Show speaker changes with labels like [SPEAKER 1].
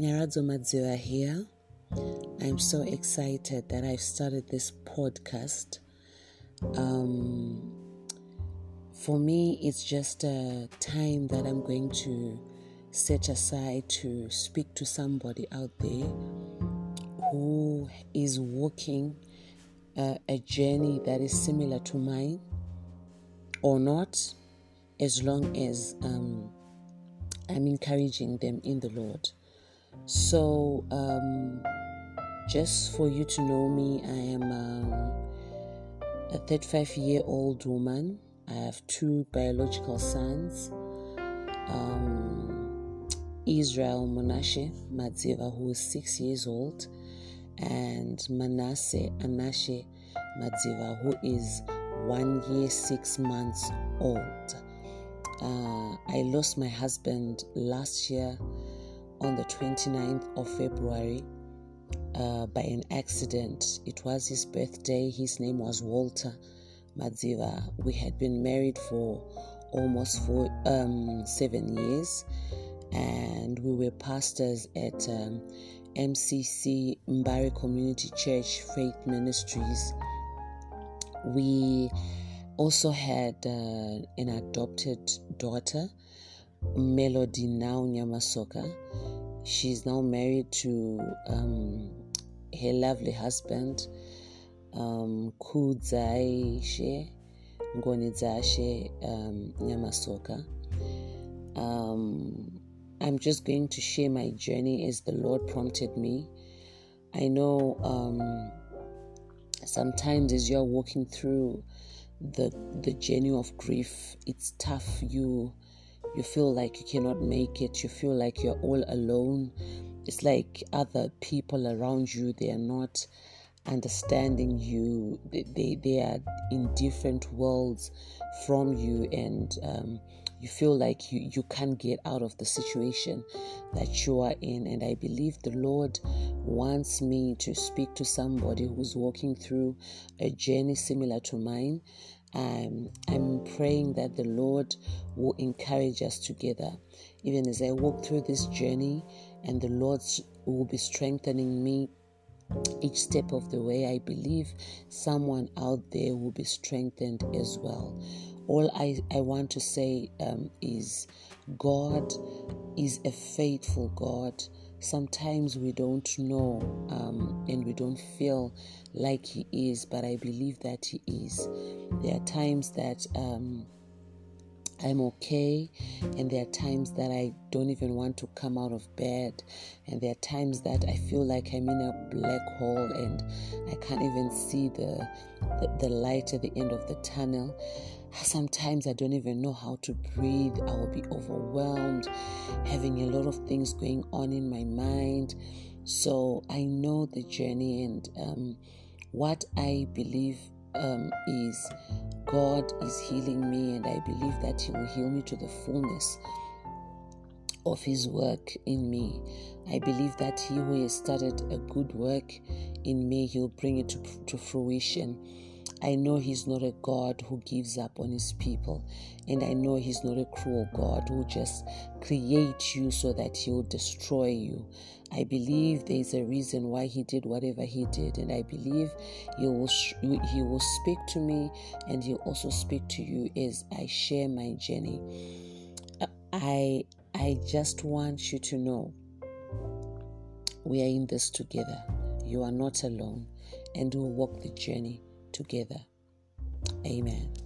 [SPEAKER 1] Nyaradzo Madziva here. I'm so excited that I've started this podcast. Um, for me, it's just a time that I'm going to set aside to speak to somebody out there who is walking uh, a journey that is similar to mine or not, as long as um, I'm encouraging them in the Lord. So, um, just for you to know me, I am um, a 35 year old woman. I have two biological sons. Um, Israel Monashe Madziva, who is six years old, and Manasseh Anashe Madziva, who is one year, six months old. Uh, I lost my husband last year on the 29th of February uh, by an accident. It was his birthday. His name was Walter Madziva. We had been married for almost four, um, seven years, and we were pastors at um, MCC Mbari Community Church Faith Ministries. We also had uh, an adopted daughter, Melody now Nyamasoka. She's now married to um, her lovely husband, um, Kudzaishe Ngonizashe um, Nyamasoka. Um, I'm just going to share my journey as the Lord prompted me. I know um, sometimes as you're walking through the the journey of grief it's tough you you feel like you cannot make it you feel like you're all alone it's like other people around you they are not understanding you they they, they are in different worlds from you and um, you feel like you, you can't get out of the situation that you are in. And I believe the Lord wants me to speak to somebody who's walking through a journey similar to mine. Um, I'm praying that the Lord will encourage us together, even as I walk through this journey, and the Lord will be strengthening me each step of the way. I believe someone out there will be strengthened as well all I, I want to say um, is God is a faithful God. Sometimes we don't know um, and we don't feel like He is, but I believe that He is. There are times that um, I'm okay, and there are times that I don't even want to come out of bed, and there are times that I feel like I'm in a black hole and I can't even see the, the, the light at the end of the tunnel. Sometimes I don't even know how to breathe. I will be overwhelmed, having a lot of things going on in my mind. So I know the journey, and um, what I believe um, is God is healing me, and I believe that He will heal me to the fullness of His work in me. I believe that He who has started a good work in me, He'll bring it to, to fruition. I know He's not a God who gives up on His people. And I know He's not a cruel God who just creates you so that He will destroy you. I believe there's a reason why He did whatever He did. And I believe He will, he will speak to me and He'll also speak to you as I share my journey. I, I just want you to know we are in this together. You are not alone, and we'll walk the journey together. Amen.